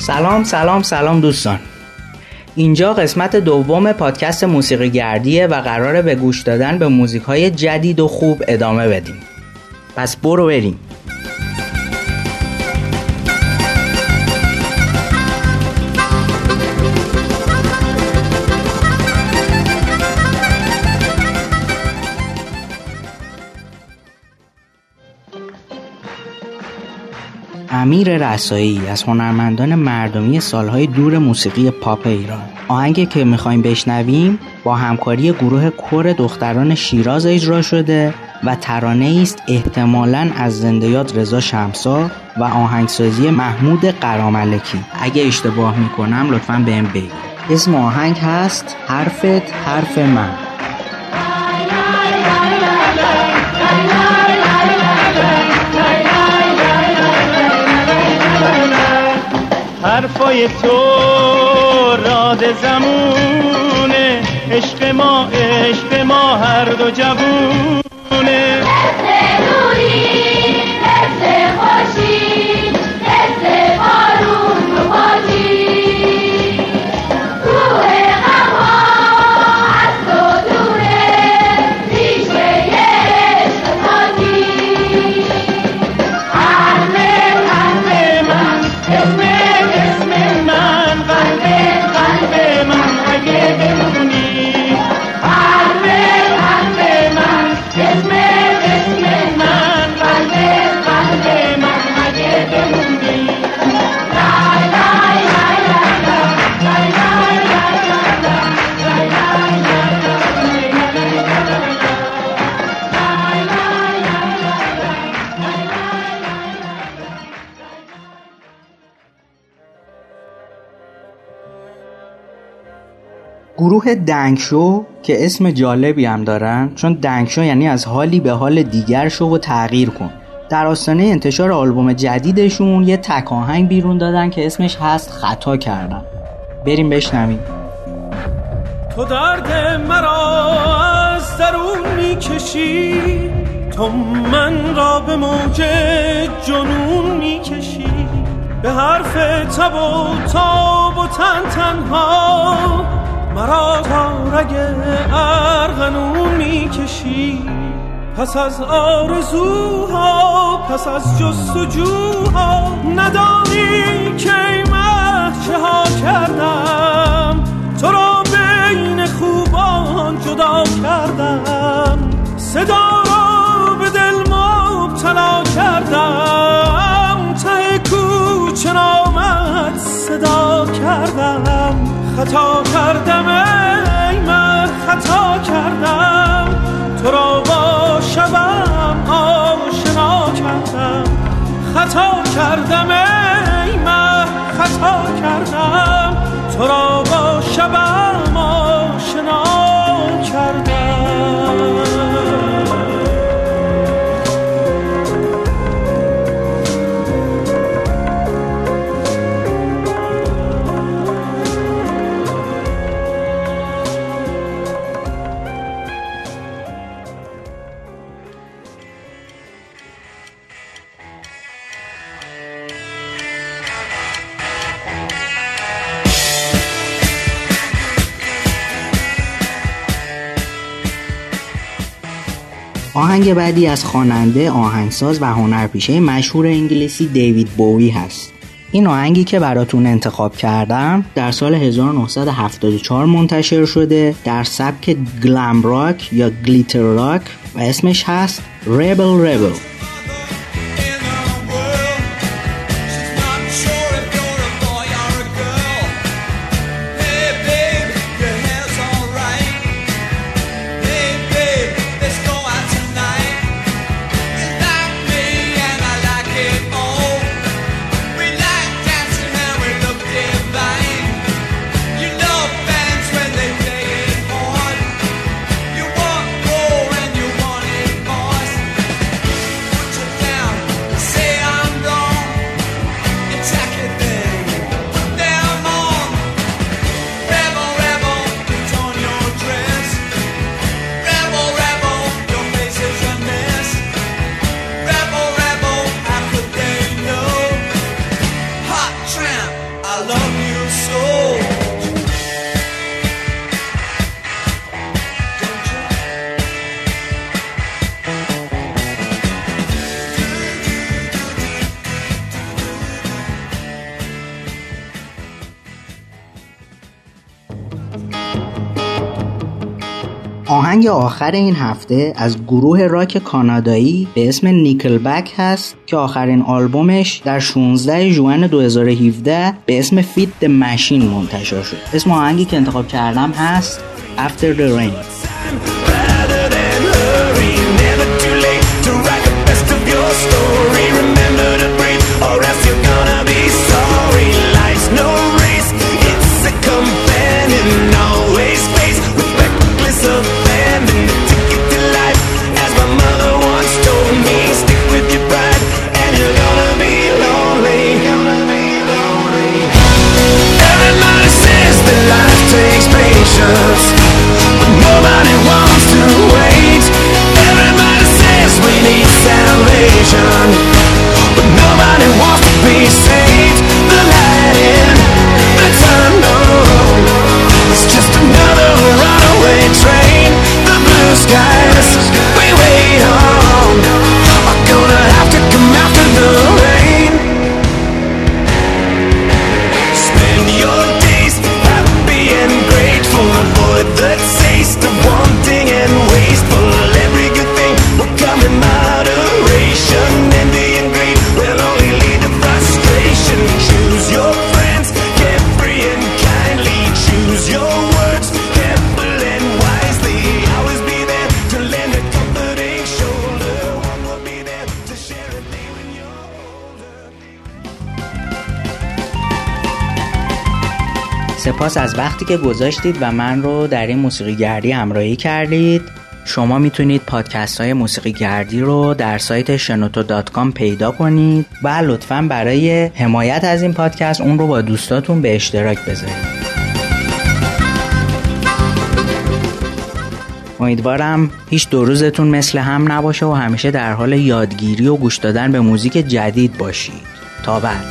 سلام سلام سلام دوستان. اینجا قسمت دوم پادکست موسیقی گردیه و قراره به گوش دادن به موزیک های جدید و خوب ادامه بدیم. پس برو بریم. امیر رسایی از هنرمندان مردمی سالهای دور موسیقی پاپ ایران. آهنگی که می‌خوایم بشنویم با همکاری گروه کور دختران شیراز اجرا شده و ترانه است احتمالا از زندیات رضا شمسا و آهنگسازی محمود قراملکی. اگه اشتباه می‌کنم لطفا بهم بگید اسم آهنگ هست حرفت حرف من. حرفای تو راد زمونه عشق ما عشق ما هر دو جوونه گروه دنگشو که اسم جالبی هم دارن چون دنگشو یعنی از حالی به حال دیگر شو و تغییر کن. در آستانه انتشار آلبوم جدیدشون یه تک آهنگ بیرون دادن که اسمش هست خطا کردم بریم بشنویم. تو درد مرا از درون می‌کشی تو من را به موج جنون می‌کشی. به حرف تب و تاب و تن تنها مرا تارگ ارغنون می‌کشی. پس از آرزوها پس از جستجوها ندانی که مه چه ها کردم. تو را بین خوبان جدا کردم. صدا خطا آهنگ بعدی از خواننده، آهنگساز و هنرپیشه مشهور انگلیسی دیوید بووی هست. این آهنگی که براتون انتخاب کردم در سال 1974 منتشر شده در سبک گلم راک یا گلیتر راک و اسمش هست ریبل ریبل آهنگ آخر این هفته از گروه راک کانادایی به اسم نیکل بک هست که آخرین آلبومش در 16 جوان 2017 به اسم فیت د ماشین منتشر شد. اسم آهنگی که انتخاب کردم هست After the Rain. سپاس از وقتی که گذاشتید و من رو در این موسیقی گردی همراهی کردید. شما می‌تونید پادکست های موسیقی گردی رو در سایت شنوتو dot com پیدا کنید و لطفا برای حمایت از این پادکست اون رو با دوستاتون به اشتراک بذارید. امیدوارم هیچ دو روزتون مثل هم نباشه و همیشه در حال یادگیری و گوش دادن به موزیک جدید باشید. تا بعد.